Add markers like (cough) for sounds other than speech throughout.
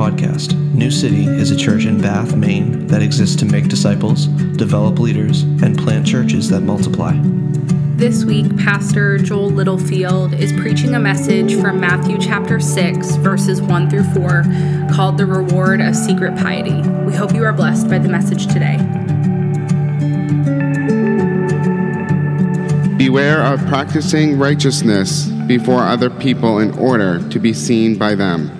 podcast. New City is a church in Bath, Maine that exists to make disciples, develop leaders, and plant churches that multiply. This week, Pastor Joel Littlefield is preaching a message from Matthew chapter 6, verses 1 through 4, called The Reward of Secret Piety. We hope you are blessed by the message today. Beware of practicing righteousness before other people in order to be seen by them.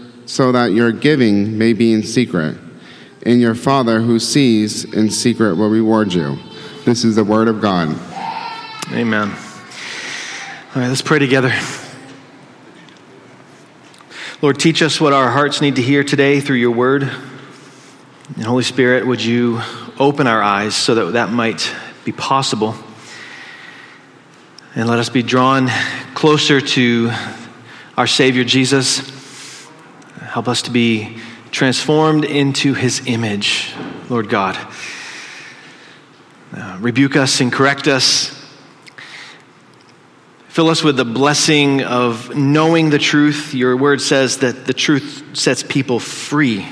so that your giving may be in secret. And your Father who sees in secret will reward you. This is the word of God. Amen. All right, let's pray together. Lord, teach us what our hearts need to hear today through your word. And Holy Spirit, would you open our eyes so that that might be possible? And let us be drawn closer to our Savior Jesus. Help us to be transformed into his image, Lord God. Uh, rebuke us and correct us. Fill us with the blessing of knowing the truth. Your word says that the truth sets people free.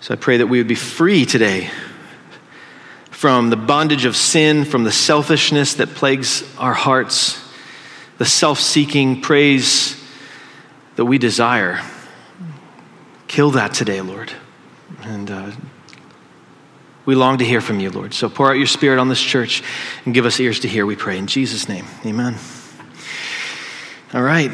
So I pray that we would be free today from the bondage of sin, from the selfishness that plagues our hearts, the self seeking praise that we desire. Kill that today, Lord. And uh, we long to hear from you, Lord. So pour out your spirit on this church and give us ears to hear, we pray. In Jesus' name, amen. All right.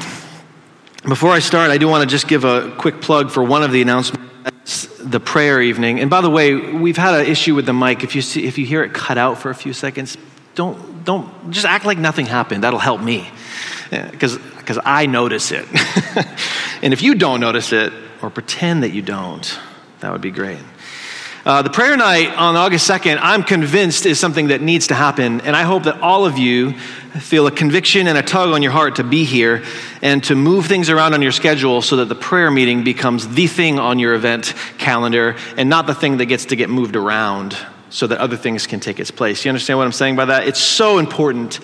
Before I start, I do want to just give a quick plug for one of the announcements, the prayer evening. And by the way, we've had an issue with the mic. If you see, if you hear it cut out for a few seconds, don't don't just act like nothing happened. That'll help me, because because I notice it. (laughs) and if you don't notice it or pretend that you don't, that would be great. Uh, the prayer night on August 2nd, I'm convinced is something that needs to happen. And I hope that all of you feel a conviction and a tug on your heart to be here and to move things around on your schedule so that the prayer meeting becomes the thing on your event calendar and not the thing that gets to get moved around so that other things can take its place. You understand what I'm saying by that? It's so important.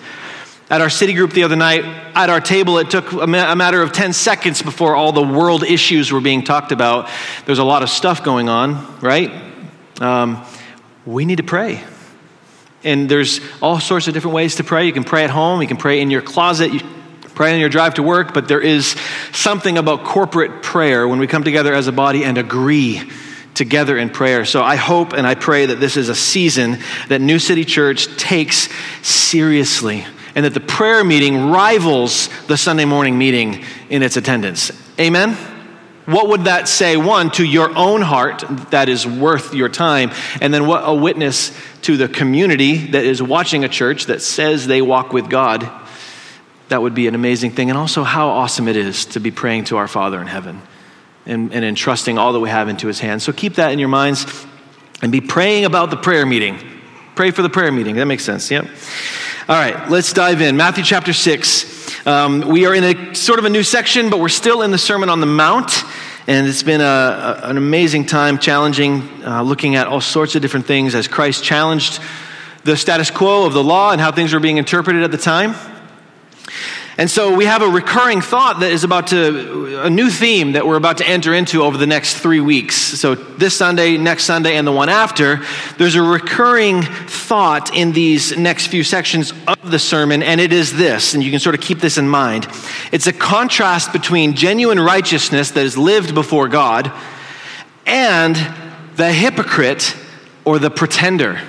At our city group the other night, at our table, it took a matter of 10 seconds before all the world issues were being talked about. There's a lot of stuff going on, right? Um, we need to pray. And there's all sorts of different ways to pray. You can pray at home, you can pray in your closet, you pray on your drive to work, but there is something about corporate prayer when we come together as a body and agree together in prayer. So I hope and I pray that this is a season that New City Church takes seriously and that the prayer meeting rivals the Sunday morning meeting in its attendance. Amen? What would that say, one, to your own heart that is worth your time? And then what a witness to the community that is watching a church that says they walk with God. That would be an amazing thing. And also, how awesome it is to be praying to our Father in heaven and, and entrusting all that we have into His hands. So keep that in your minds and be praying about the prayer meeting. Pray for the prayer meeting. That makes sense. Yep. All right, let's dive in. Matthew chapter 6. Um, we are in a sort of a new section, but we're still in the Sermon on the Mount. And it's been a, a, an amazing time, challenging, uh, looking at all sorts of different things as Christ challenged the status quo of the law and how things were being interpreted at the time. And so we have a recurring thought that is about to, a new theme that we're about to enter into over the next three weeks. So this Sunday, next Sunday, and the one after, there's a recurring thought in these next few sections of the sermon, and it is this, and you can sort of keep this in mind. It's a contrast between genuine righteousness that is lived before God and the hypocrite or the pretender.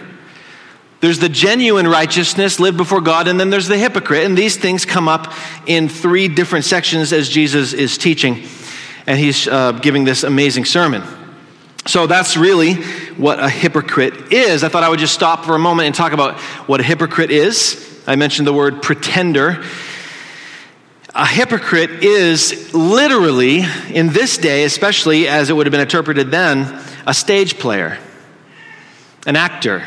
There's the genuine righteousness lived before God, and then there's the hypocrite. And these things come up in three different sections as Jesus is teaching, and he's uh, giving this amazing sermon. So that's really what a hypocrite is. I thought I would just stop for a moment and talk about what a hypocrite is. I mentioned the word pretender. a hypocrite is literally, in this day, especially as it would have been interpreted then, a stage player, an actor.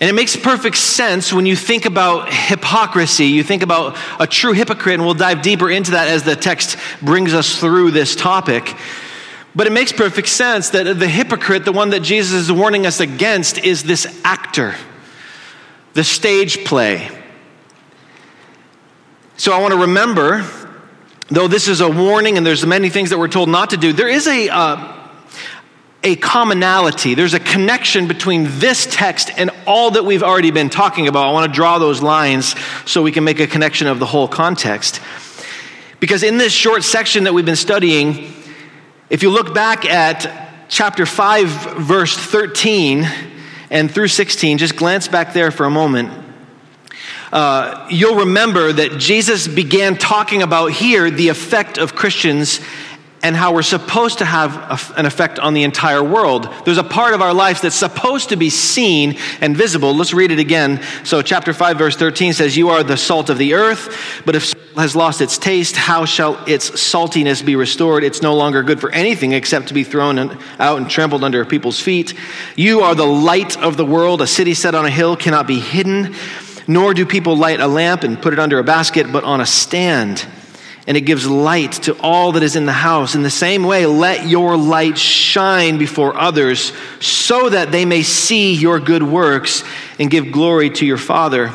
And it makes perfect sense when you think about hypocrisy. You think about a true hypocrite, and we'll dive deeper into that as the text brings us through this topic. But it makes perfect sense that the hypocrite, the one that Jesus is warning us against, is this actor, the stage play. So I want to remember, though this is a warning and there's many things that we're told not to do, there is a, uh, a commonality. There's a connection between this text and all that we've already been talking about. I want to draw those lines so we can make a connection of the whole context. Because in this short section that we've been studying, if you look back at chapter 5, verse 13 and through 16, just glance back there for a moment. Uh, you'll remember that Jesus began talking about here the effect of Christians and how we're supposed to have an effect on the entire world. There's a part of our lives that's supposed to be seen and visible. Let's read it again. So, chapter 5, verse 13 says, You are the salt of the earth, but if has lost its taste, how shall its saltiness be restored? It's no longer good for anything except to be thrown out and trampled under people's feet. You are the light of the world. A city set on a hill cannot be hidden, nor do people light a lamp and put it under a basket, but on a stand and it gives light to all that is in the house. In the same way, let your light shine before others so that they may see your good works and give glory to your Father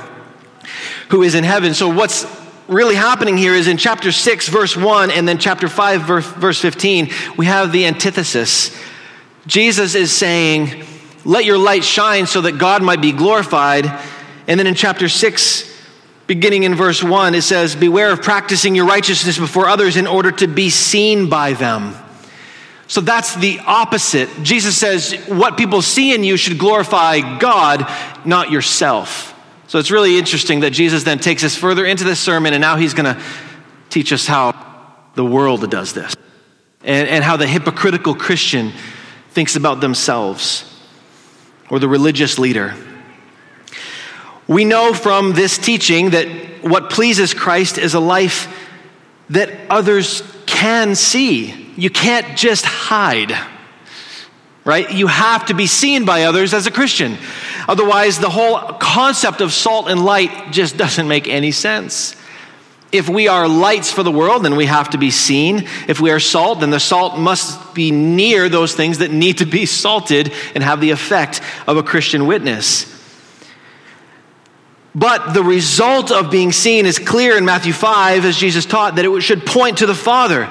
who is in heaven. So, what's really happening here is in chapter 6, verse 1, and then chapter 5, verse 15, we have the antithesis. Jesus is saying, Let your light shine so that God might be glorified. And then in chapter 6, beginning in verse 1, it says, Beware of practicing your righteousness before others in order to be seen by them. So that's the opposite. Jesus says, What people see in you should glorify God, not yourself. So it's really interesting that Jesus then takes us further into this sermon, and now he's going to teach us how the world does this and, and how the hypocritical Christian thinks about themselves or the religious leader. We know from this teaching that what pleases Christ is a life that others can see. You can't just hide, right? You have to be seen by others as a Christian. Otherwise, the whole concept of salt and light just (laughs) doesn't make any sense. If we are lights for the world, then we have to be seen. If we are salt, then the salt must be near those things that need to be (laughs) salted and have the effect of a Christian witness. But the result of being seen is clear in Matthew 5, as Jesus taught, that it should point to the Father.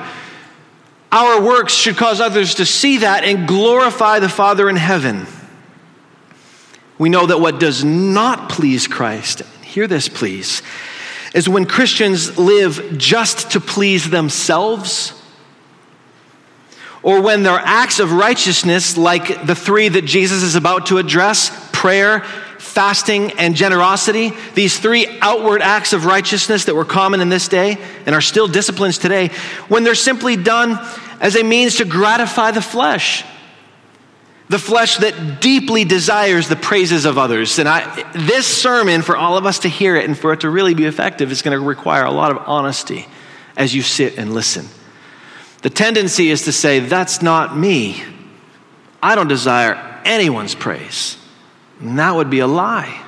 Our works should cause others to see that and glorify the Father in heaven. We know that what does not please Christ, hear this please, is when Christians live just to please themselves, or when their acts of righteousness, like the three that Jesus is about to address prayer, fasting, and generosity, these three outward acts of righteousness that were common in this day and are still disciplines today, when they're simply done as a means to gratify the flesh. The flesh that deeply desires the praises of others. And I, this sermon, for all of us to hear it and for it to really be effective, is going to require a lot of honesty as you sit and listen. The tendency is to say, That's not me. I don't desire anyone's praise. And that would be a lie.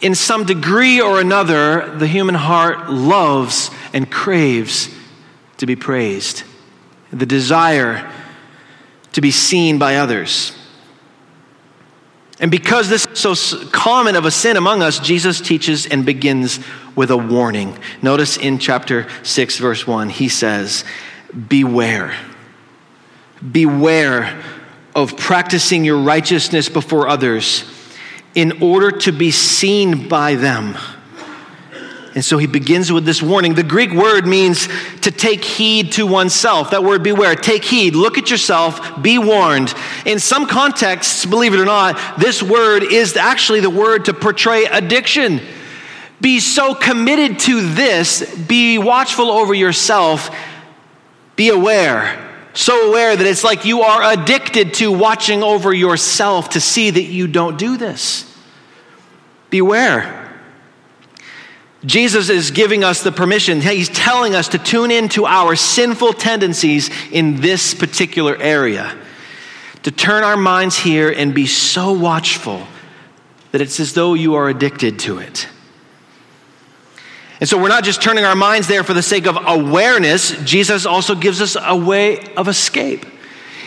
In some degree or another, the human heart loves and craves to be praised, the desire to be seen by others. And because this is so common of a sin among us, Jesus teaches and begins with a warning. Notice in chapter 6, verse 1, he says, Beware. Beware of practicing your righteousness before others in order to be seen by them. And so he begins with this warning. The Greek word means to take heed to oneself. That word beware, take heed, look at yourself, be warned. In some contexts, believe it or not, this word is actually the word to portray addiction. Be so committed to this, be watchful over yourself, be aware so aware that it's like you are addicted to watching over yourself to see that you don't do this. Beware. Jesus is giving us the permission. He's telling us to tune into our sinful tendencies in this particular area, to turn our minds here and be so watchful that it's as though you are addicted to it. And so we're not just turning our minds there for the sake of awareness, Jesus also gives us a way of escape.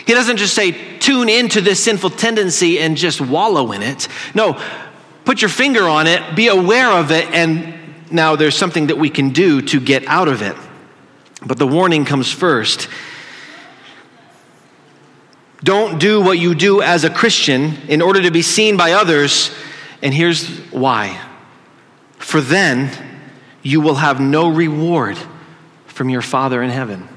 He doesn't just say, tune into this sinful tendency and just wallow in it. No, put your finger on it, be aware of it, and now there's something that we can do to get out of it. But the warning comes first. Don't do what you do as a Christian in order to be seen by others. And here's why. For then, you will have no reward from your Father in heaven.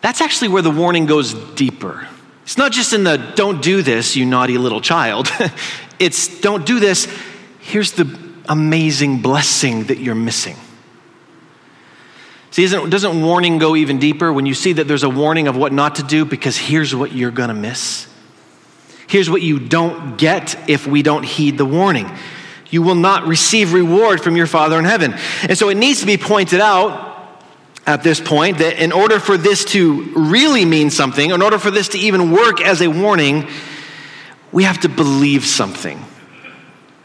That's actually where the warning goes deeper. It's not just in the don't do this, you naughty little child. (laughs) it's don't do this. Here's the amazing blessing that you're missing. See, doesn't warning go even deeper when you see that there's a warning of what not to do because here's what you're going to miss? Here's what you don't get if we don't heed the warning you will not receive reward from your Father in heaven. And so it needs to be pointed out at this point that in order for this to really mean something, in order for this to even work as a warning, we have to believe something.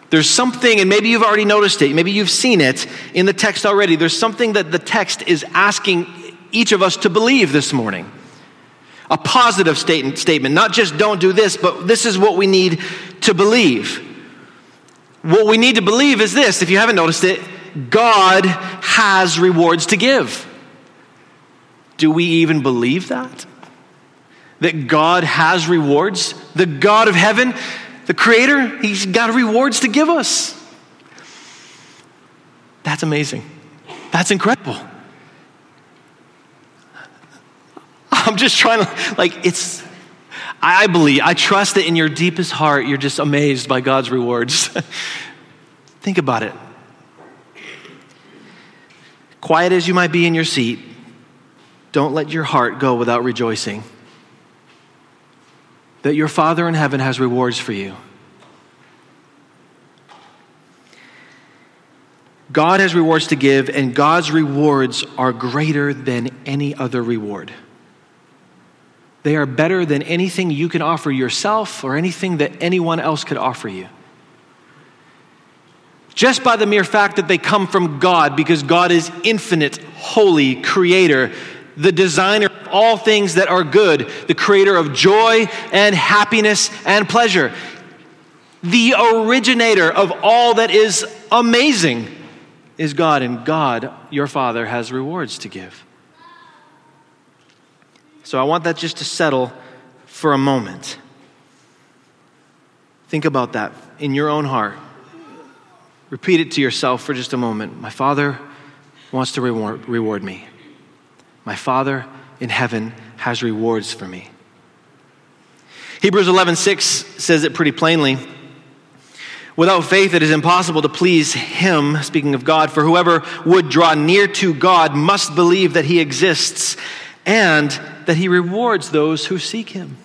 There's something, and maybe you've already noticed it, maybe you've seen it in the text already. There's something that the text is asking each of us to believe this morning. A positive statement, not just don't do this, but this is what we need to believe. What we need to believe is this if you haven't noticed it, God has rewards to give. Do we even believe that? That God has rewards? The God of heaven, the Creator, He's got rewards to give us. That's amazing. That's incredible. I'm just trying to, like, it's, I believe, I trust that in your deepest heart, you're just amazed by God's rewards. (laughs) Think about it. Quiet as you might be in your seat, don't let your heart go without rejoicing that your Father in heaven has rewards for you. God has rewards to give, and God's rewards are greater than any other reward. They are better than anything you can offer yourself or anything that anyone else could offer you. Just by the mere fact that they come from God, because God is infinite, holy, creator, the designer of all things that are good, the creator of joy and happiness and pleasure, the originator of all that is amazing is God, and God, your Father, has rewards to give. So I want that just to settle for a moment. Think about that in your own heart. Repeat it to yourself for just a moment. My Father wants to reward, reward me. My Father in heaven has rewards for me. Hebrews 11:6 says it pretty plainly. Without faith, it is impossible to please Him, speaking of God, for whoever would draw near to God must believe that He exists and that he rewards those who seek him.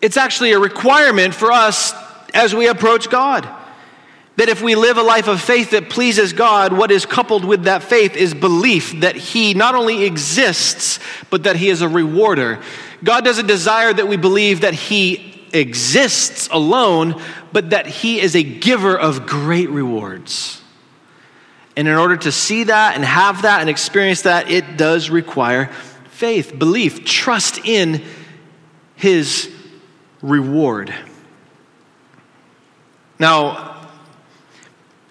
It's actually a requirement for us as we approach God. That if we live a life of faith that pleases God, what is coupled with that faith is belief that He not only exists, but that He is a rewarder. God doesn't desire that we believe that He exists alone, but that He is a giver of great rewards. And in order to see that and have that and experience that, it does require faith, belief, trust in his reward. Now,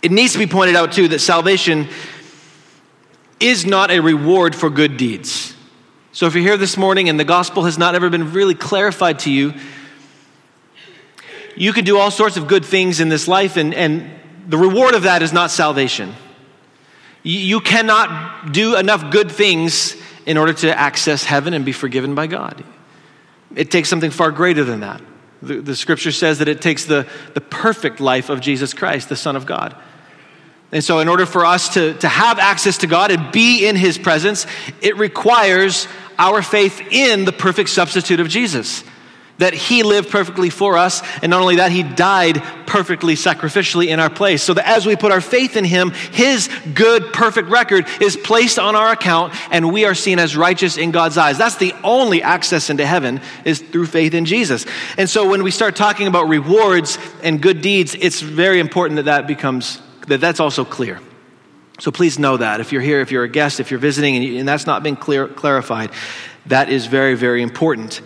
it needs to be pointed out too that salvation is not a reward for good deeds. So if you're here this morning and the gospel has not ever been really clarified to you, you can do all sorts of good things in this life, and, and the reward of that is not salvation. You cannot do enough good things in order to access heaven and be forgiven by God. It takes something far greater than that. The, the, scripture says that it takes the, the perfect life of Jesus Christ, the Son of God. And so, in order for us to, to have access to God and be in His presence, it requires our faith in the perfect substitute of Jesus. That he lived perfectly for us, and not only that, he died perfectly sacrificially in our place. So that as we put our faith in him, his good, perfect record is placed on our account, and we are seen as righteous in God's eyes. That's the only access into heaven is through faith in Jesus. And so when we start talking about rewards and good deeds, it's very important that that becomes, that that's also clear. So please know that. If you're here, if you're a guest, if you're visiting, and, you, and that's not been clear, clarified, that is very, very important.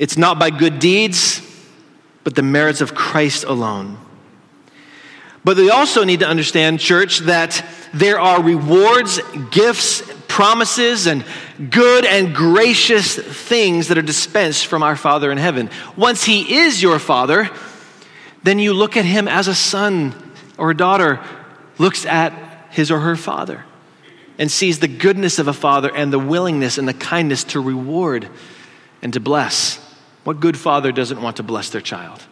It's not by good deeds, but the merits of Christ alone. But we also need to understand, church, that there are rewards, gifts, promises, and good and gracious things that are dispensed from our Father in heaven. Once He is your Father, then you look at Him as a son or a daughter looks at his or her father and sees the goodness of a father and the willingness and the kindness to reward and to bless. What good father doesn't want to bless their child?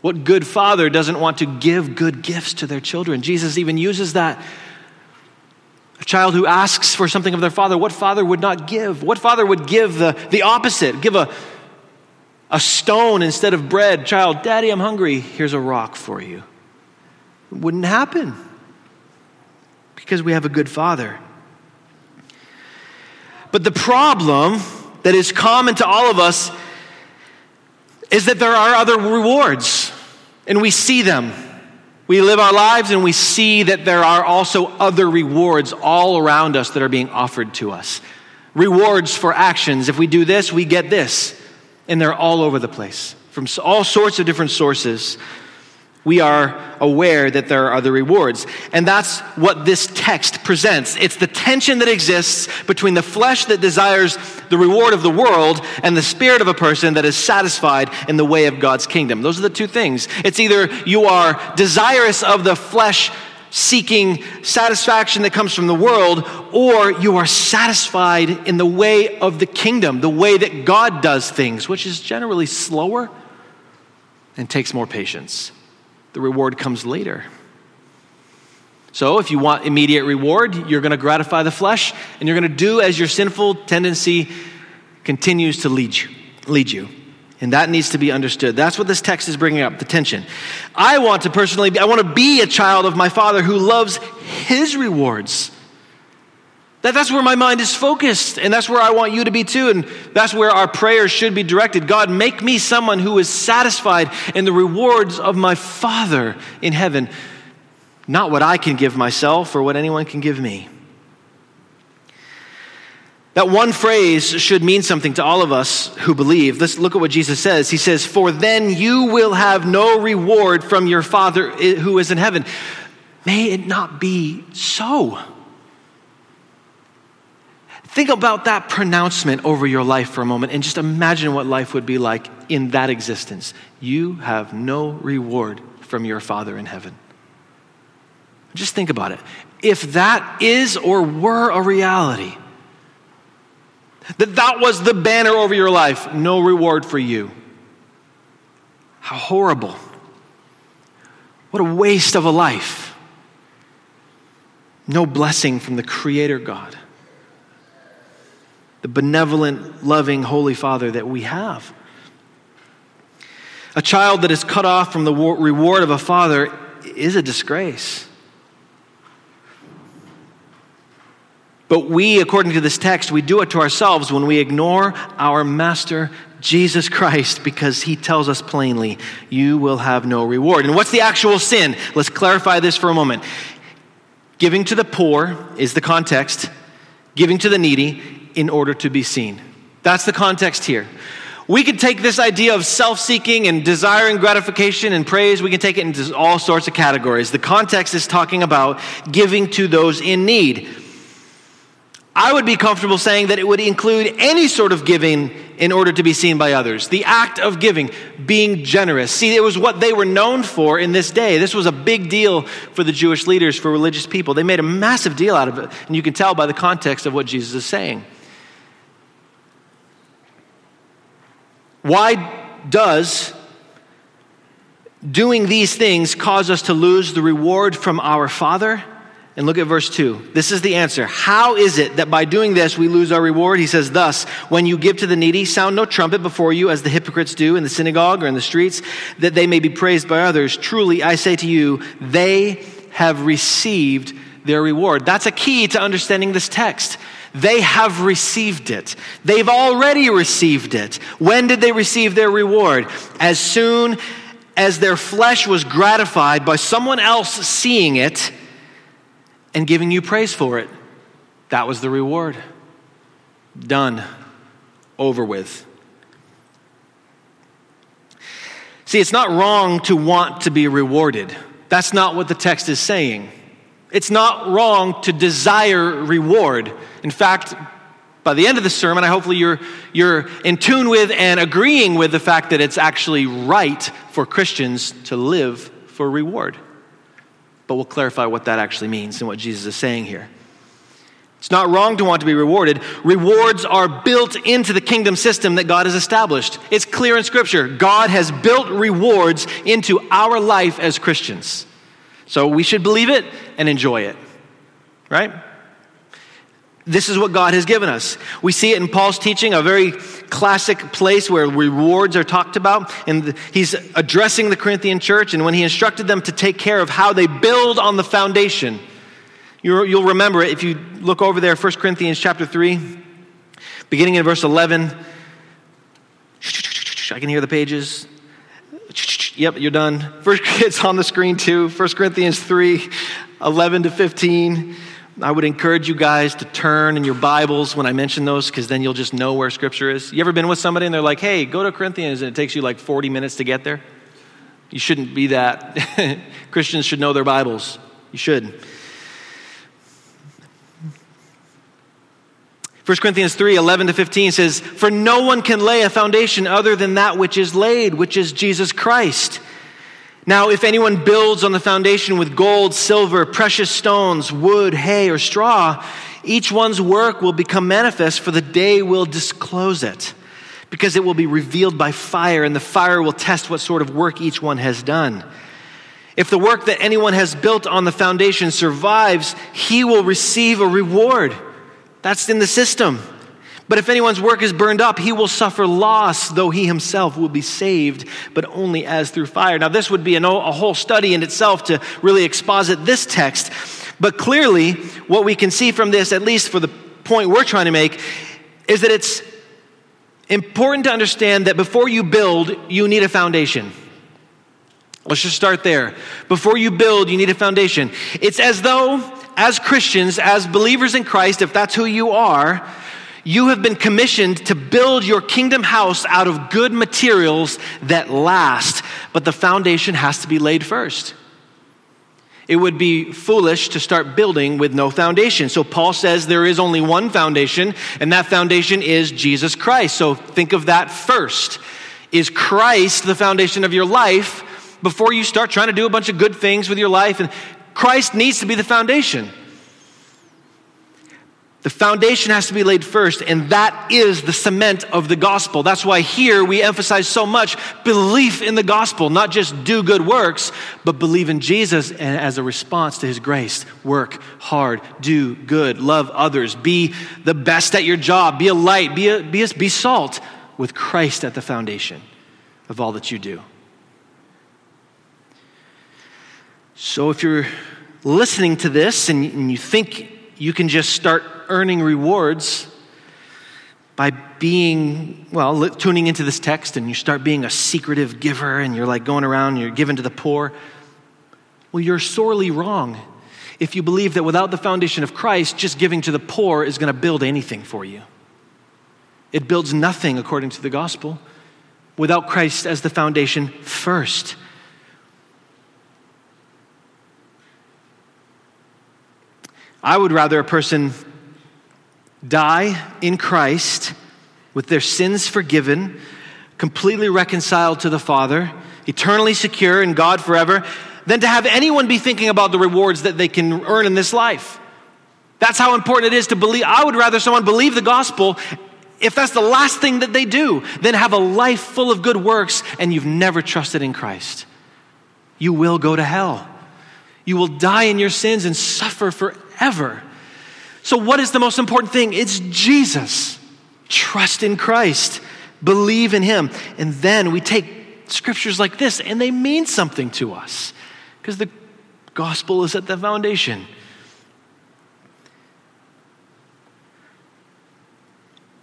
What good father doesn't want to give good gifts to their children? Jesus even uses that. A child who asks for something of their father, what father would not give? What father would give the, the opposite? Give a, a stone instead of bread. Child, daddy, I'm hungry. Here's a rock for you. It wouldn't happen because we have a good father. But the problem that is common to all of us is that there are other rewards, and we see them. We live our lives and we see that there are also other rewards all around us that are being offered to us. Rewards for actions. If we do this, we get this. And they're all over the place from all sorts of different sources we are aware that there are other rewards. And that's what this text presents. It's the tension that exists between the flesh that desires the reward of the world and the spirit of a person that is satisfied in the way of God's kingdom. Those are the two things. It's either you are desirous of the flesh seeking satisfaction that comes from the world, or you are satisfied in the way of the kingdom, the way that God does things, which is generally slower and takes more patience the reward comes later. So, if you want immediate reward, you're going to gratify the flesh and you're going to do as your sinful tendency continues to lead you. Lead you. And that needs to be understood. That's what this text is bringing up the tension. I want to personally I want to be a child of my Father who loves his rewards. That, that's where my mind is focused, and that's where I want you to be too, and that's where our prayers should be directed. God, make me someone who is satisfied in the rewards of my Father in heaven, not what I can give myself or what anyone can give me. That one phrase should mean something to all of us who believe. Let's look at what Jesus says. He says, For then you will have no reward from your Father who is in heaven. May it not be so. Think about that pronouncement over your life for a moment and just imagine what life would be like in that existence. You have no reward from your Father in heaven. Just think about it. If that is or were a reality, that that was the banner over your life, no reward for you. How horrible. What a waste of a life. No blessing from the Creator God the benevolent, loving, holy Father that we have. A child that is cut off from the reward of a father is a disgrace. But we, according to this text, we do it to ourselves when we ignore our Master Jesus Christ because he tells us plainly, you will have no reward. And what's the actual sin? Let's clarify this for a moment. Giving to the poor is the context, giving to the needy in order to be seen. That's the context here. We could take this idea of self seeking and desiring gratification and praise, we can take it into all sorts of categories. The context is talking about giving to those in need. I would be comfortable saying that it would include any sort of giving in order to be seen by others. The act of giving, being generous. See, it was what they were known for in this day. This was a big deal for the Jewish leaders, for religious people. They made a massive deal out of it, and you can tell by the context of what Jesus is saying. Why does doing these things cause us to lose the reward from our Father? And look at verse 2. This is the answer. How is it that by doing this we lose our reward? He says, Thus, when you give to the needy, sound no trumpet before you, as the hypocrites do in the synagogue or in the streets, that they may be praised by others. Truly, I say to you, they have received their reward. That's a key to understanding this text. They have received it. They've already received it. When did they receive their reward? As soon as their flesh was gratified by someone else seeing it and giving you praise for it. That was the reward. Done. Over with. See, it's not wrong to want to be rewarded. That's not what the text is saying. It's not wrong to desire reward. In fact, by the end of the sermon, I hopefully you're, you're in tune with and agreeing with the fact that it's actually right for Christians to live for reward. But we'll clarify what that actually means and what Jesus is saying here. It's not wrong to want to be rewarded. Rewards are built into the kingdom system that God has established. It's clear in Scripture. God has built rewards into our life as Christians. So we should believe it and enjoy it, right? This is what God has given us. We see it in Paul's teaching, a very classic place where rewards are talked about. And he's addressing the Corinthian church, and when he instructed them to take care of how they build on the foundation, you'll remember it if you look over there, 1 Corinthians chapter 3, beginning in verse 11. I can hear the pages. Yep, you're done. First, it's (laughs) on the screen too. 1 Corinthians 3, 11 to 15. I would encourage you guys to turn in your Bibles when I mention those because then you'll just know where Scripture is. You ever been with somebody and they're like, hey, go to Corinthians and it takes you like 40 minutes to get there? You shouldn't be that. (laughs) Christians should know their Bibles. You should. 1 Corinthians 3 11 to 15 says, For no one can lay a foundation other than that which is laid, which is Jesus Christ. Now, if anyone builds on the foundation with gold, silver, precious stones, wood, hay, or straw, each one's work will become manifest, for the day will disclose it, because it will be revealed by fire, and the fire will test what sort of work each one has done. If the work that anyone has built on the foundation survives, he will receive a reward. That's in the system. But if anyone's work is burned up, he will suffer loss, though he himself will be saved, but only as through fire. Now, this would be a whole study in itself to really exposit this text. But clearly, what we can see from this, at least for the point we're trying to make, is that it's important to understand that before you build, you need a foundation. Let's just start there. Before you build, you need a foundation. It's as though, as Christians, as believers in Christ, if that's who you are, you have been commissioned to build your kingdom house out of good materials that last, but the foundation has to be laid first. It would be foolish to start building with no foundation. So Paul says there is only one foundation, and that foundation is Jesus Christ. So think of that first. Is Christ the foundation of your life before you start trying to do a bunch of good things with your life? And Christ needs to be the foundation. The foundation has to be laid first, and that is the cement of the gospel. That's why here we emphasize so much belief in the gospel, not just do good works, but believe in Jesus and as a response to his grace. Work hard, do good, love others, be the best at your job, be a light, be, a, be, a, be salt with Christ at the foundation of all that you do. So if you're listening to this and, you think you can just start earning rewards by being, well, tuning into this text and you start being a secretive giver and you're like going around and you're giving to the poor. Well, you're sorely wrong if you believe that without the foundation of Christ, just giving to the poor is going to build anything for you. It builds nothing according to the gospel without Christ as the foundation first. I would rather a person die in Christ with their sins forgiven, completely reconciled to the Father, eternally secure in God forever, than to have anyone be thinking about the rewards that they can earn in this life. That's how important it is to believe. I would rather someone believe the gospel if that's the last thing that they do than have a life full of good works and you've never trusted in Christ. You will go to hell. You will die in your sins and suffer forever. So, what is the most important thing? It's Jesus. Trust in Christ, believe in Him. And then we take scriptures like this and they mean something to us because the gospel is at the foundation.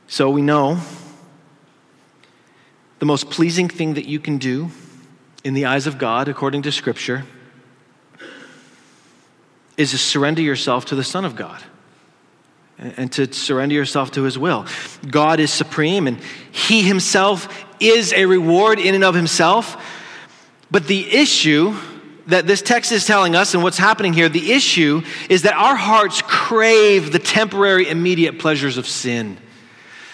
So we know the most pleasing thing that you can do in the eyes of God, according to Scripture, is to surrender yourself to the Son of God and to surrender yourself to his will. God is supreme and he himself is a reward in and of himself. But the issue that this text is telling us and what's happening here, the issue is that our hearts crave the temporary, immediate pleasures of sin.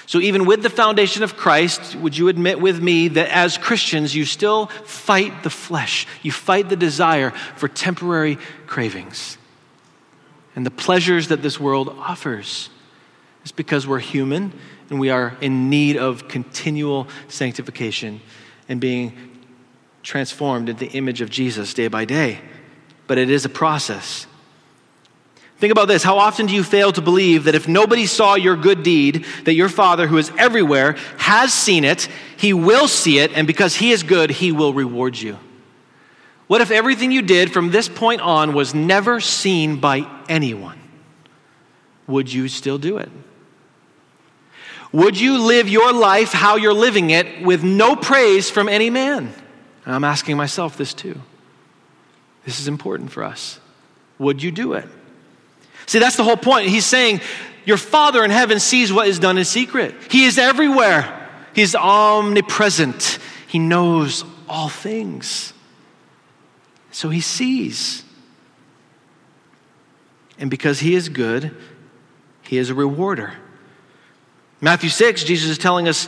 So, even with the foundation of Christ, would you admit with me that as Christians, you still fight the flesh? You fight the desire for temporary cravings and the pleasures that this world offers. It's because we're human and we are in need of continual sanctification and being transformed into the image of Jesus day by day. But it is a process. Think about this. How often do you fail to believe that if nobody saw your good deed, that your Father, who is everywhere, has seen it, he will see it, and because he is good, he will reward you? What if everything you did from this point on was never seen by anyone? Would you still do it? Would you live your life how you're living it with no praise from any man? And I'm asking myself this too. This is important for us. Would you do it? See, that's the whole point. He's saying, Your Father in heaven sees what is done in secret. He is everywhere, He's omnipresent, He knows all things. So he sees. And because he is good, he is a rewarder. Matthew 6, Jesus is telling us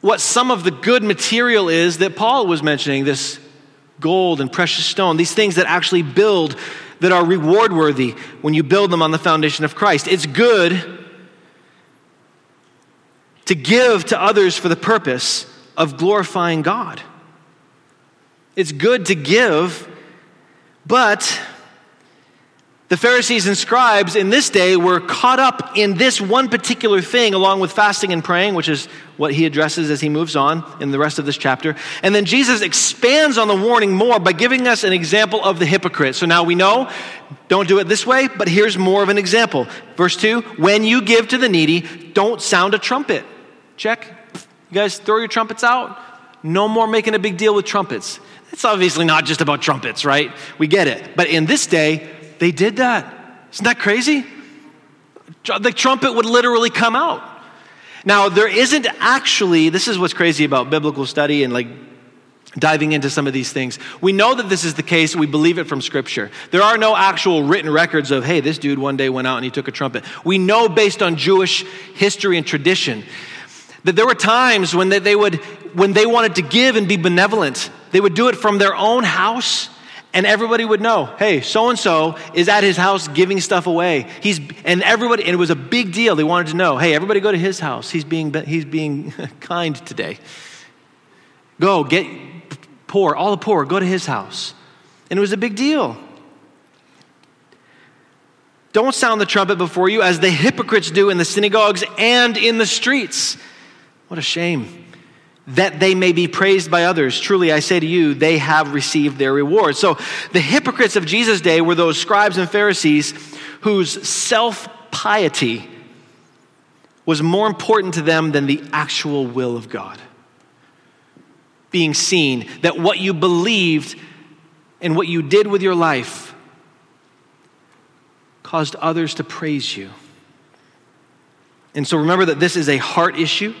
what some of the good material is that Paul was mentioning this gold and precious stone, these things that actually build, that are reward worthy when you build them on the foundation of Christ. It's good to give to others for the purpose of glorifying God. It's good to give, but the Pharisees and scribes in this day were caught up in this one particular thing, along with fasting and praying, which is what he addresses as he moves on in the rest of this chapter. And then Jesus expands on the warning more by giving us an example of the hypocrite. So now we know, don't do it this way, but here's more of an example. Verse 2 When you give to the needy, don't sound a trumpet. Check. You guys throw your trumpets out. No more making a big deal with trumpets. It's obviously not just about trumpets, right? We get it. But in this day, they did that. Isn't that crazy? The trumpet would literally come out. Now, there isn't actually, this is what's crazy about biblical study and like diving into some of these things. We know that this is the case. We believe it from Scripture. There are no actual written records of, hey, this dude one day went out and he took a trumpet. We know based on Jewish history and tradition that there were times when they would, when they wanted to give and be benevolent, they would do it from their own house and everybody would know hey so and so is at his house giving stuff away. He's and everybody and it was a big deal. They wanted to know hey everybody go to his house. He's being he's being (laughs) kind today. Go get poor all the poor go to his house. And it was a big deal. Don't sound the trumpet before you as the hypocrites do in the synagogues and in the streets. What a shame that they may be praised by others. Truly, I say to you, they have received their reward. So, the hypocrites of Jesus' day were those scribes and Pharisees whose self piety was more important to them than the actual will of God. Being seen that what you believed and what you did with your life caused others to praise you. And so remember that this is a heart issue.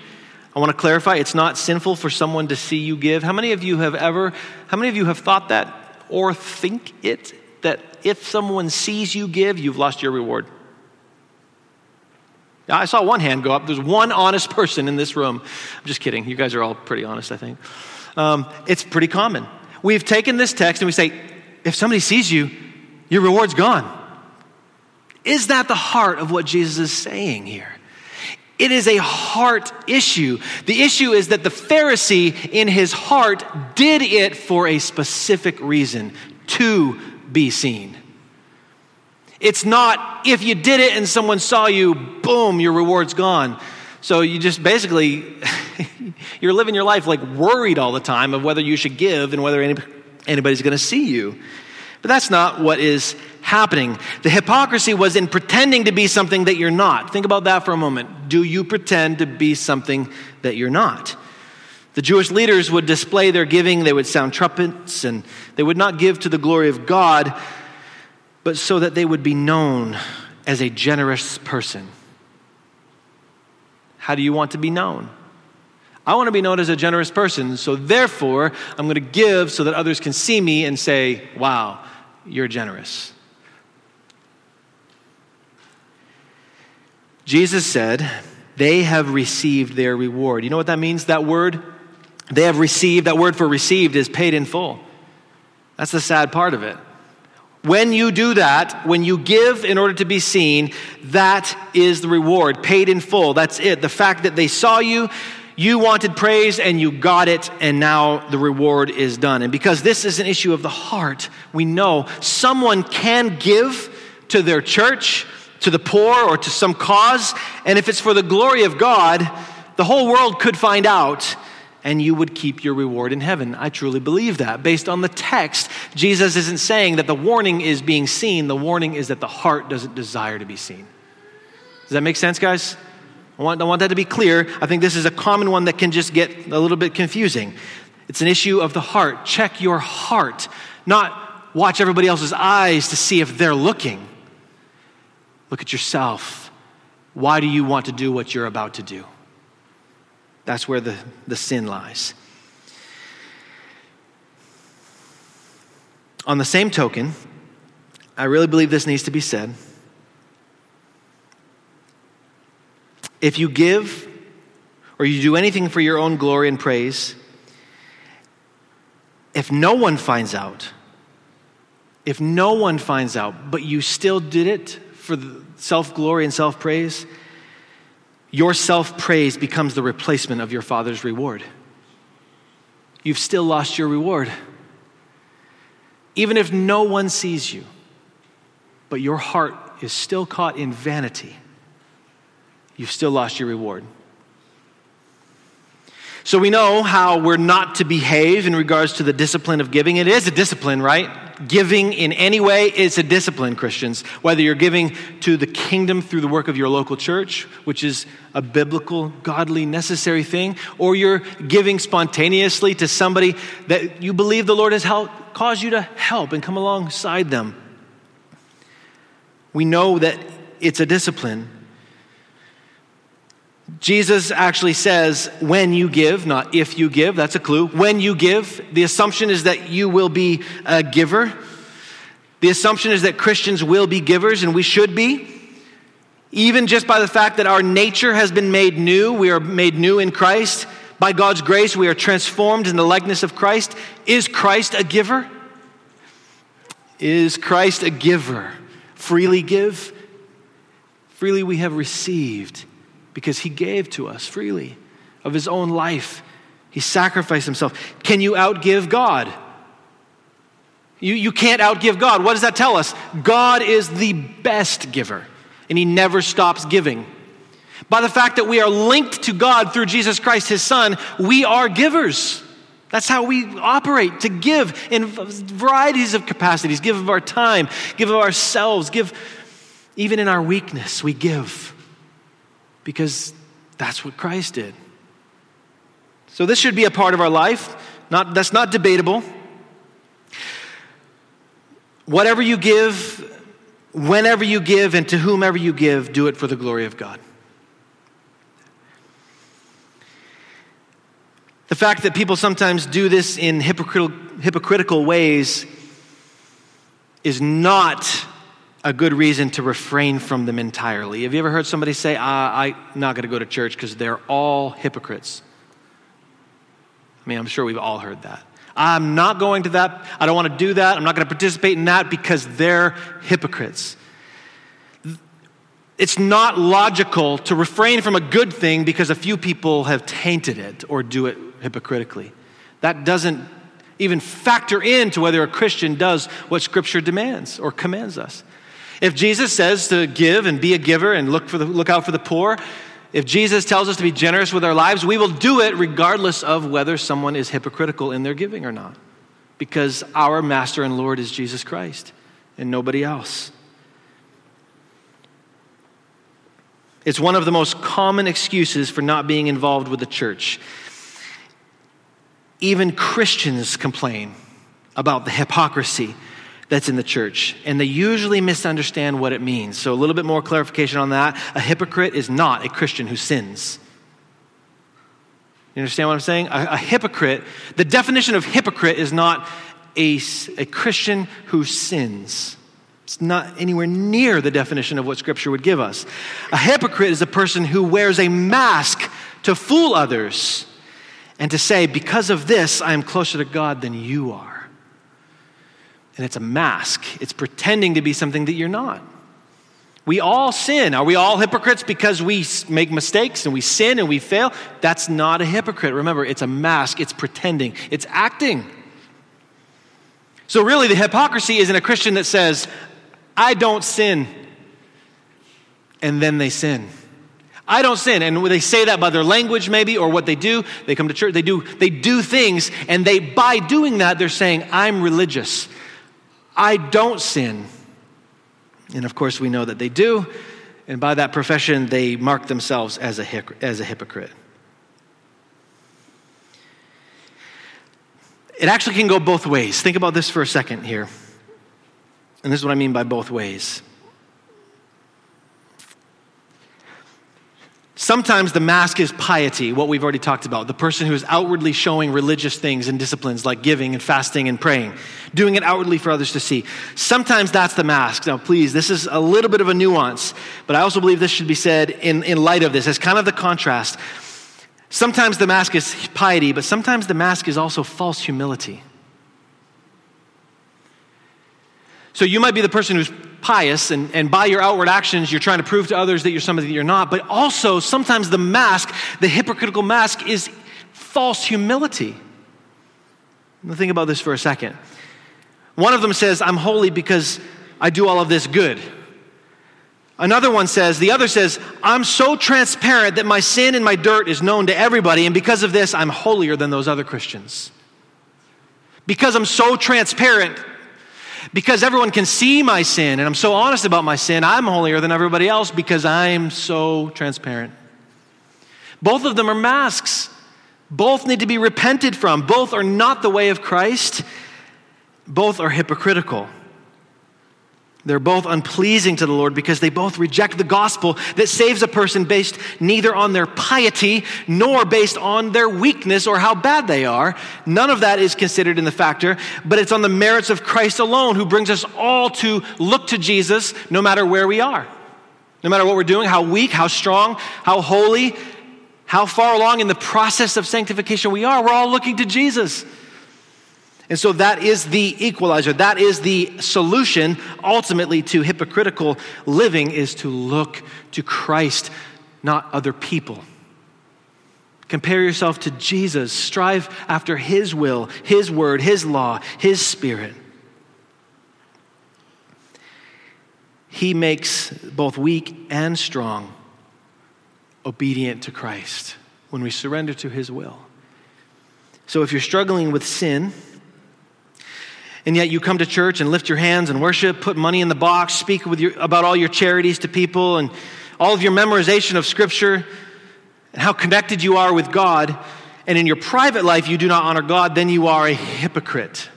I want to clarify it's not sinful for someone to see you give. How many of you have ever, how many of you have thought that or think it, that if someone sees you give, you've lost your reward? I saw one hand go up. There's one honest person in this room. I'm just kidding. You guys are all pretty honest, I think. Um, it's pretty common. We've taken this text and we say, if somebody sees you, your reward's gone. Is that the heart of what Jesus is saying here? It is a heart issue. The issue is that the Pharisee, in his heart, did it for a specific reason to be seen. It's not if you did it and someone saw you, boom, your reward's gone. So you just basically, (laughs) you're living your life like worried all the time of whether you should give and whether any, anybody's going to see you. But that's not what is happening. The hypocrisy was in pretending to be something that you're not. Think about that for a moment. Do you pretend to be something that you're not? The Jewish leaders would display their giving, they would sound trumpets, and they would not give to the glory of God, but so that they would be known as a generous person. How do you want to be known? I want to be known as a generous person, so therefore, I'm going to give so that others can see me and say, wow, you're generous. Jesus said, they have received their reward. You know what that means? That word, they have received, that word for received is paid in full. That's the sad part of it. When you do that, when you give in order to be seen, that is the reward, paid in full. That's it. The fact that they saw you, you wanted praise and you got it, and now the reward is done. And because this is an issue of the heart, we know someone can give to their church, to the poor, or to some cause, and if it's for the glory of God, the whole world could find out and you would keep your reward in heaven. I truly believe that. Based on the text, Jesus isn't saying that the warning is being seen, the warning is that the heart doesn't desire to be seen. Does that make sense, guys? I want, I want that to be clear. I think this is a common one that can just get a little bit confusing. It's an issue of the heart. Check your heart, not watch everybody else's eyes to see if they're looking. Look at yourself. Why do you want to do what you're about to do? That's where the, the sin lies. On the same token, I really believe this needs to be said. If you give or you do anything for your own glory and praise, if no one finds out, if no one finds out, but you still did it for self glory and self praise, your self praise becomes the replacement of your Father's reward. You've still lost your reward. Even if no one sees you, but your heart is still caught in vanity, you've still lost your reward. So we know how we're not to behave in regards to the discipline of giving. It is a discipline, right? Giving in any way is a discipline, Christians. Whether you're giving to the kingdom through the work of your local church, which is a biblical, godly, necessary thing, or you're giving spontaneously to somebody that you believe the Lord has helped, caused you to help and come alongside them. We know that it's a discipline. Jesus actually says, when you give, not if you give, that's a clue. When you give, the assumption is that you will be a giver. The assumption is that Christians will be givers, and we should be. Even just by the fact that our nature has been made new, we are made new in Christ. By God's grace, we are transformed in the likeness of Christ. Is Christ a giver? Is Christ a giver? Freely give? Freely we have received because he gave to us freely of his own life. He sacrificed himself. Can you outgive God? You, you can't outgive God. What does that tell us? God is the best giver, and he never stops giving. By the fact that we are linked to God through Jesus Christ, his Son, we are givers. That's how we operate to give in varieties of capacities give of our time, give of ourselves, give even in our weakness, we give because that's what Christ did. So this should be a part of our life. Not, that's not debatable. Whatever you give, whenever you give, and to whomever you give, do it for the glory of God. The fact that people sometimes do this in hypocritical, hypocritical ways is not a good reason to refrain from them entirely. Have you ever heard somebody say, ah, I'm not going to go to church because they're all hypocrites? I mean, I'm sure we've all heard that. I'm not going to that. I don't want to do that. I'm not going to participate in that because they're hypocrites. It's not logical to refrain from a good thing because a few people have tainted it or do it hypocritically. That doesn't even factor into whether a Christian does what Scripture demands or commands us. If Jesus says to give and be a giver and look, for the, look out for the poor, if Jesus tells us to be generous with our lives, we will do it regardless of whether someone is hypocritical in their giving or not, because our Master and Lord is Jesus Christ and nobody else. It's one of the most common excuses for not being involved with the church. Even Christians complain about the hypocrisy that's in the church, and they usually misunderstand what it means. So, a little bit more clarification on that. A hypocrite is not a Christian who sins. You understand what I'm saying? A, a hypocrite, the definition of hypocrite is not a, a Christian who sins. It's not anywhere near the definition of what Scripture would give us. A hypocrite is a person who wears a mask to fool others and to say, because of this, I am closer to God than you are. And it's a mask, it's pretending to be something that you're not. We all sin. Are we all hypocrites because we make mistakes and we sin and we fail? That's not a hypocrite. Remember, it's a mask, it's pretending, it's acting. So, really, the hypocrisy isn't a Christian that says, I don't sin. And then they sin. I don't sin. And they say that by their language, maybe, or what they do. They come to church, they do, they do things, and they, by doing that, they're saying, I'm religious. I don't sin. And of course, we know that they do. And by that profession, they mark themselves as a, as a hypocrite. It actually can go both ways. Think about this for a second here. And this is what I mean by both ways. Sometimes the mask is piety, what we've already talked about. The person who is outwardly showing religious things and disciplines like giving and fasting and praying, doing it outwardly for others to see. Sometimes that's the mask. Now, please, this is a little bit of a nuance, but I also believe this should be said in, in light of this as kind of the contrast. Sometimes the mask is piety, but sometimes the mask is also false humility. So you might be the person who's pious, and, and by your outward actions, you're trying to prove to others that you're somebody that you're not. But also, sometimes the mask, the hypocritical mask, is false humility. Think about this for a second. One of them says, I'm holy because I do all of this good. Another one says, the other says, I'm so transparent that my sin and my dirt is known to everybody, and because of this, I'm holier than those other Christians. Because I'm so transparent, because everyone can see my sin and I'm so honest about my sin, I'm holier than everybody else because I'm so transparent. Both of them are masks. Both need to be repented from. Both are not the way of Christ. Both are hypocritical. They're both unpleasing to the Lord because they both reject the gospel that saves a person based neither on their piety nor based on their weakness or how bad they are. None of that is considered in the factor, but it's on the merits of Christ alone who brings us all to look to Jesus no matter where we are. No matter what we're doing, how weak, how strong, how holy, how far along in the process of sanctification we are, we're all looking to Jesus. And so that is the equalizer. That is the solution ultimately to hypocritical living is to look to Christ, not other people. Compare yourself to Jesus. Strive after his will, his word, his law, his spirit. He makes both weak and strong obedient to Christ when we surrender to his will. So if you're struggling with sin, and yet you come to church and lift your hands and worship, put money in the box, speak your, about all your charities to people, and all of your memorization of Scripture, and how connected you are with God, and in your private life you do not honor God, then you are a hypocrite.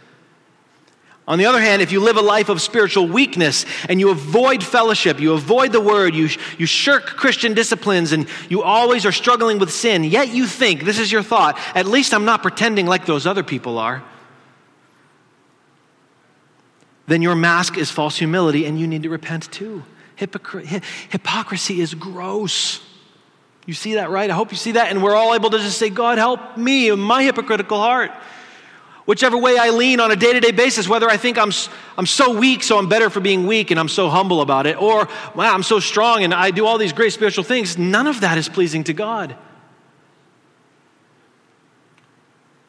On the other hand, if you live a life of spiritual weakness and you avoid fellowship, you avoid the word, you, you shirk Christian disciplines, and you always are struggling with sin, yet you think, this is your thought, at least I'm not pretending like those other people are then your mask is false humility and you need to repent too. Hypocr- hypocrisy is gross. You see that, right? I hope you see that. And we're all able to just say, God, help me in my hypocritical heart. Whichever way I lean on a day to day basis, whether I think I'm, I'm so weak, so I'm better for being weak and I'm so humble about it, or wow, I'm so strong and I do all these great spiritual things, none of that is pleasing to God.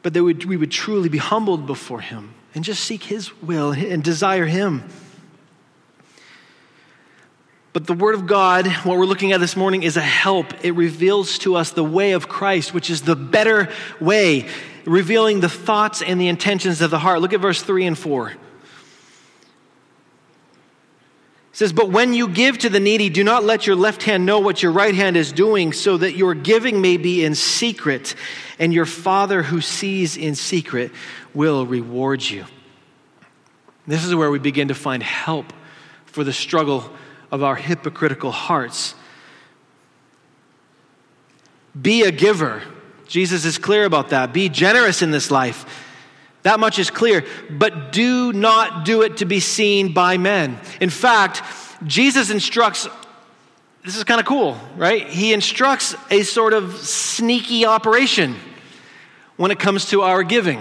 but that we would truly be humbled before Him and just seek His will and desire Him. But the Word of God, what we're looking at this morning, is a help. It reveals to us the way of Christ, which is the better way, revealing the thoughts and the intentions of the heart. Look at verse 3 and 4. It says, But when you give to the needy, do not let your left hand know what your right hand is doing, so that your giving may be in secret, and your Father who sees in secret will reward you. This is where we begin to find help for the struggle of our hypocritical hearts. Be a giver. Jesus is clear about that. Be generous in this life. That much is clear. But do not do it to be seen by men. In fact, Jesus instructs this is kind of cool, right? He instructs a sort of sneaky operation when it comes to our giving.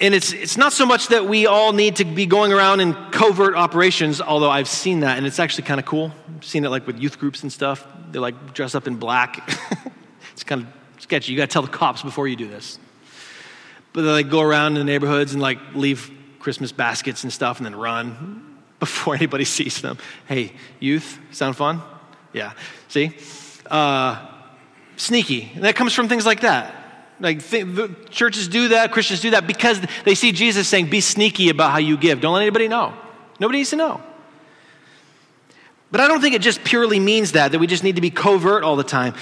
And it's, it's not so much that we all need to be going around in covert operations, although I've seen that and it's actually kind of cool. I've seen it like with youth groups and stuff. They're like dressed up in black. (laughs) it's kind of sketchy. You got to tell the cops before you do this. But they like go around in the neighborhoods and like leave Christmas baskets and stuff and then run (laughs) before anybody sees them. Hey, youth, sound fun? Yeah. See? Uh, sneaky. And that comes from things like that. Like th- churches do that, Christians do that because they see Jesus saying, be sneaky about how you give. Don't let anybody know. Nobody needs to know. But I don't think it just purely means that, that we just need to be covert all the time.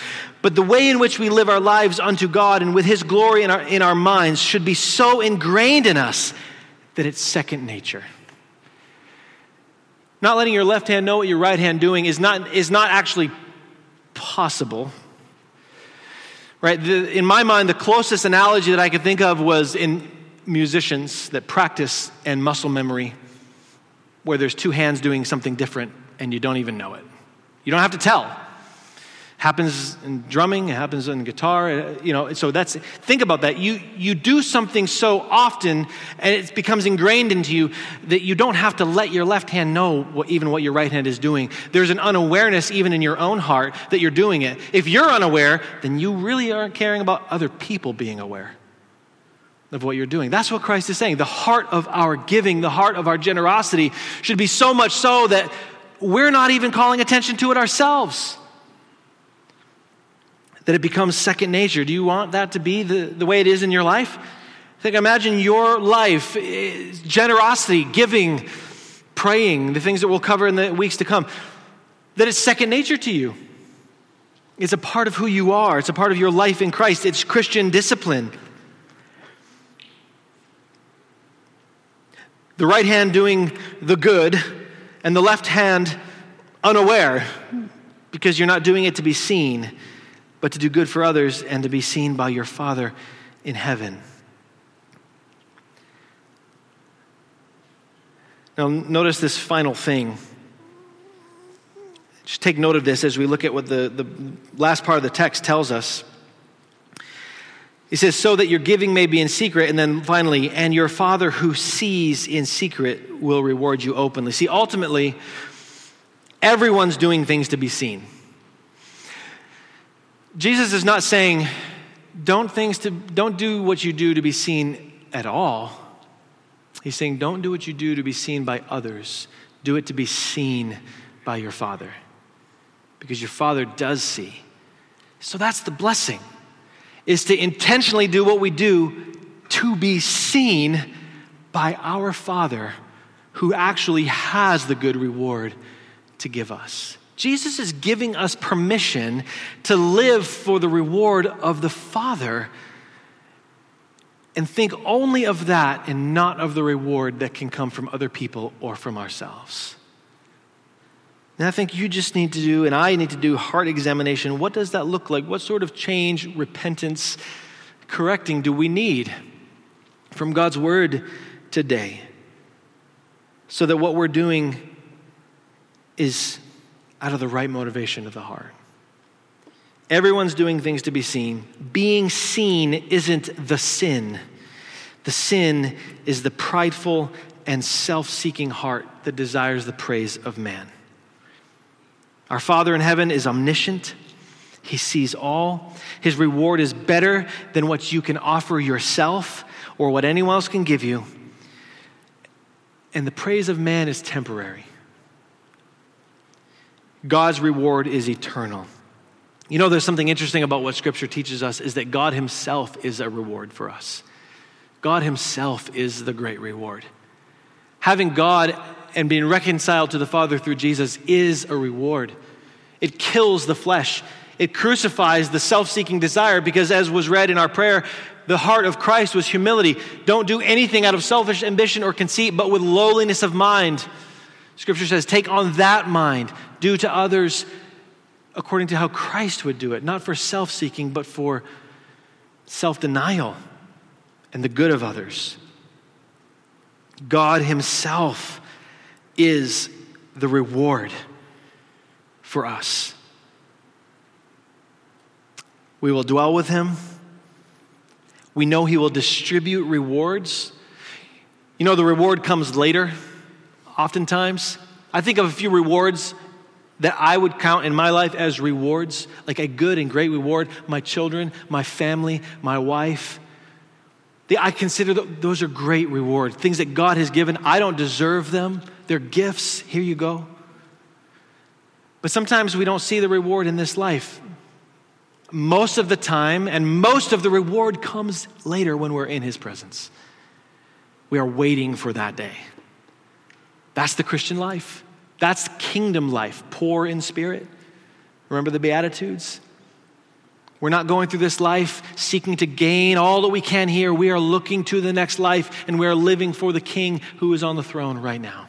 But the way in which we live our lives unto God and with His glory in our, in our minds should be so ingrained in us that it's second nature. Not letting your left hand know what your right hand doing is not, is not actually possible Right? The, in my mind, the closest analogy that I could think of was in musicians that practice and muscle memory, where there's two hands doing something different and you don't even know it. You don't have to tell happens in drumming it happens in guitar uh, you know so that's think about that you you do something so often and it becomes ingrained into you that you don't have to let your left hand know what, even what your right hand is doing there's an unawareness even in your own heart that you're doing it if you're unaware then you really aren't caring about other people being aware of what you're doing. That's what Christ is saying. The heart of our giving, the heart of our generosity should be so much so that we're not even calling attention to it ourselves that it becomes second nature. Do you want that to be the, the way it is in your life? Think, imagine your life, eh, generosity, giving, praying, the things that we'll cover in the weeks to come, that it's second nature to you. It's a part of who you are, it's a part of your life in Christ, it's Christian discipline. The right hand doing the good, and the left hand unaware because you're not doing it to be seen but to do good for others and to be seen by your Father in heaven. Now, notice this final thing. Just take note of this as we look at what the, the last part of the text tells us. He says, so that your giving may be in secret. And then finally, and your Father who sees in secret will reward you openly. See, ultimately, everyone's doing things to be seen. Jesus is not saying, don't, things to, don't do what you do to be seen at all. He's saying, don't do what you do to be seen by others. Do it to be seen by your Father. Because your Father does see. So that's the blessing, is to intentionally do what we do to be seen by our Father who actually has the good reward to give us. Jesus is giving us permission to live for the reward of the Father and think only of that and not of the reward that can come from other people or from ourselves. And I think you just need to do, and I need to do, heart examination. What does that look like? What sort of change, repentance, correcting do we need from God's word today? So that what we're doing is out of the right motivation of the heart. Everyone's doing things to be seen. Being seen isn't the sin. The sin is the prideful and self seeking heart that desires the praise of man. Our Father in heaven is omniscient, He sees all. His reward is better than what you can offer yourself or what anyone else can give you. And the praise of man is temporary. God's reward is eternal. You know, there's something interesting about what Scripture teaches us is that God Himself is a reward for us. God Himself is the great reward. Having God and being reconciled to the Father through Jesus is a reward. It kills the flesh, it crucifies the self seeking desire because, as was read in our prayer, the heart of Christ was humility. Don't do anything out of selfish ambition or conceit, but with lowliness of mind. Scripture says, take on that mind, do to others according to how Christ would do it, not for self seeking, but for self denial and the good of others. God Himself is the reward for us. We will dwell with Him. We know He will distribute rewards. You know, the reward comes later, oftentimes. I think of a few rewards that I would count in my life as rewards, like a good and great reward, my children, my family, my wife. I consider those are great rewards, things that God has given. I don't deserve them. They're gifts. Here you go. But sometimes we don't see the reward in this life. Most of the time, and most of the reward comes later when we're in His presence. We are waiting for that day. That's the Christian life. That's kingdom life, poor in spirit. Remember the Beatitudes? We're not going through this life seeking to gain all that we can here. We are looking to the next life and we are living for the King who is on the throne right now.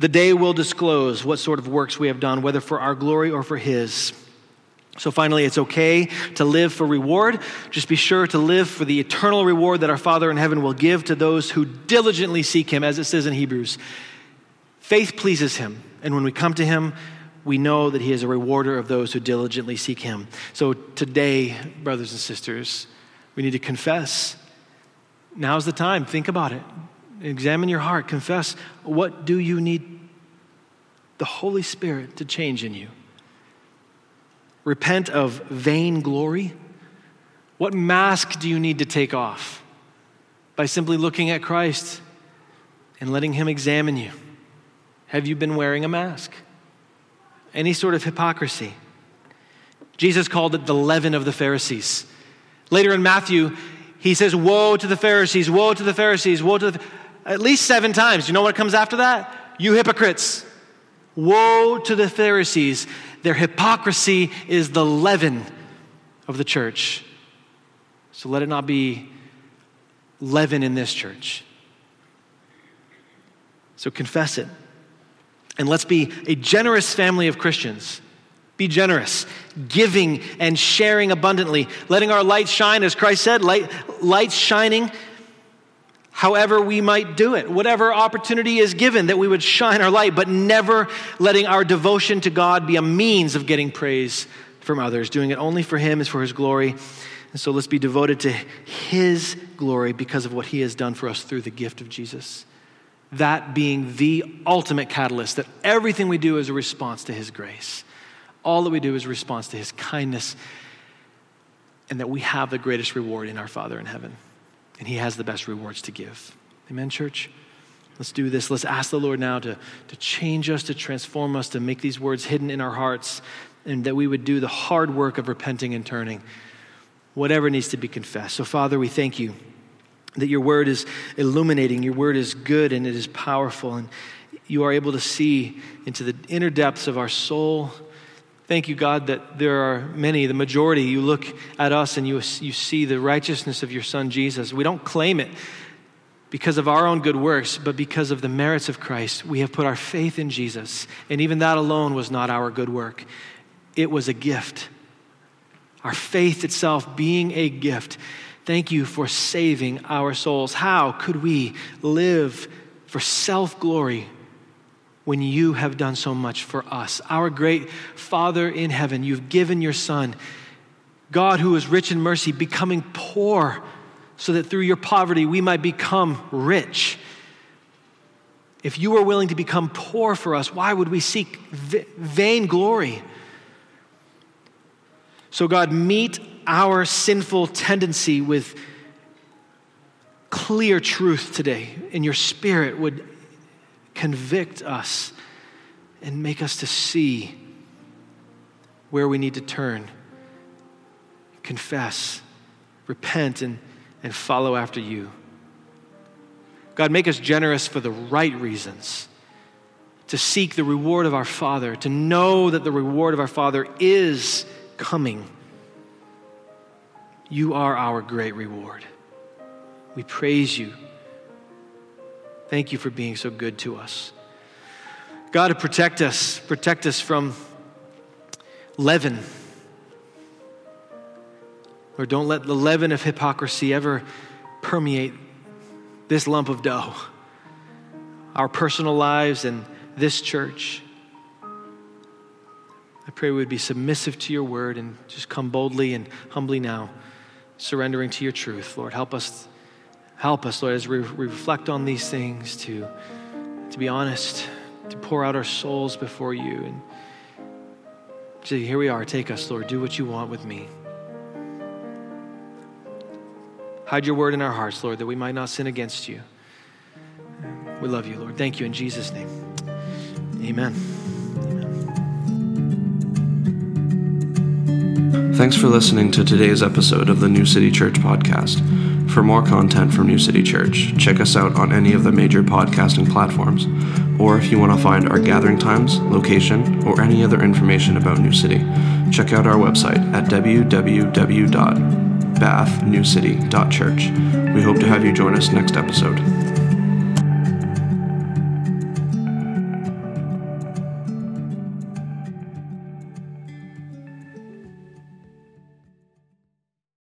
The day will disclose what sort of works we have done, whether for our glory or for His. So finally, it's okay to live for reward. Just be sure to live for the eternal reward that our Father in heaven will give to those who diligently seek Him, as it says in Hebrews. Faith pleases Him, and when we come to Him, we know that He is a rewarder of those who diligently seek Him. So today, brothers and sisters, we need to confess. Now's the time. Think about it. Examine your heart. Confess. What do you need the Holy Spirit to change in you? Repent of vain glory? What mask do you need to take off? By simply looking at Christ and letting Him examine you. Have you been wearing a mask? Any sort of hypocrisy? Jesus called it the leaven of the Pharisees. Later in Matthew, he says, Woe to the Pharisees, woe to the Pharisees, woe to the. At least seven times. You know what comes after that? You hypocrites. Woe to the Pharisees. Their hypocrisy is the leaven of the church. So let it not be leaven in this church. So confess it. And let's be a generous family of Christians. Be generous, giving and sharing abundantly, letting our light shine, as Christ said, light, light shining however we might do it, whatever opportunity is given, that we would shine our light, but never letting our devotion to God be a means of getting praise from others. Doing it only for Him is for His glory. And so let's be devoted to His glory because of what He has done for us through the gift of Jesus. That being the ultimate catalyst, that everything we do is a response to His grace. All that we do is a response to His kindness, and that we have the greatest reward in our Father in heaven and He has the best rewards to give. Amen, church? Let's do this. Let's ask the Lord now to, to change us, to transform us, to make these words hidden in our hearts, and that we would do the hard work of repenting and turning, whatever needs to be confessed. So, Father, we thank you that your word is illuminating, your word is good, and it is powerful, and you are able to see into the inner depths of our soul Thank you, God, that there are many, the majority, you look at us and you, you see the righteousness of your Son, Jesus. We don't claim it because of our own good works, but because of the merits of Christ. We have put our faith in Jesus. And even that alone was not our good work, it was a gift. Our faith itself being a gift. Thank you for saving our souls. How could we live for self glory when you have done so much for us. Our great Father in heaven, you've given your Son, God who is rich in mercy, becoming poor so that through your poverty we might become rich. If you are willing to become poor for us, why would we seek vain glory? So, God, meet our sinful tendency with clear truth today, and your Spirit would convict us and make us to see where we need to turn, confess, repent, and, and follow after you. God, make us generous for the right reasons, to seek the reward of our Father, to know that the reward of our Father is coming. You are our great reward. We praise you. Thank you for being so good to us. God, to protect us, protect us from leaven. Or don't let the leaven of hypocrisy ever permeate this lump of dough, our personal lives and this church. I pray we would be submissive to your word and just come boldly and humbly now, surrendering to your truth. Lord, help us, help us, Lord, as we reflect on these things to, to be honest, to pour out our souls before you. And say, here we are, take us, Lord, do what you want with me. Hide your word in our hearts, Lord, that we might not sin against you. We love you, Lord. Thank you in Jesus' name. Amen. Thanks for listening to today's episode of the New City Church podcast. For more content from New City Church, check us out on any of the major podcasting platforms. Or if you want to find our gathering times, location, or any other information about New City, check out our website at www.bathnewcity.church. We hope to have you join us next episode.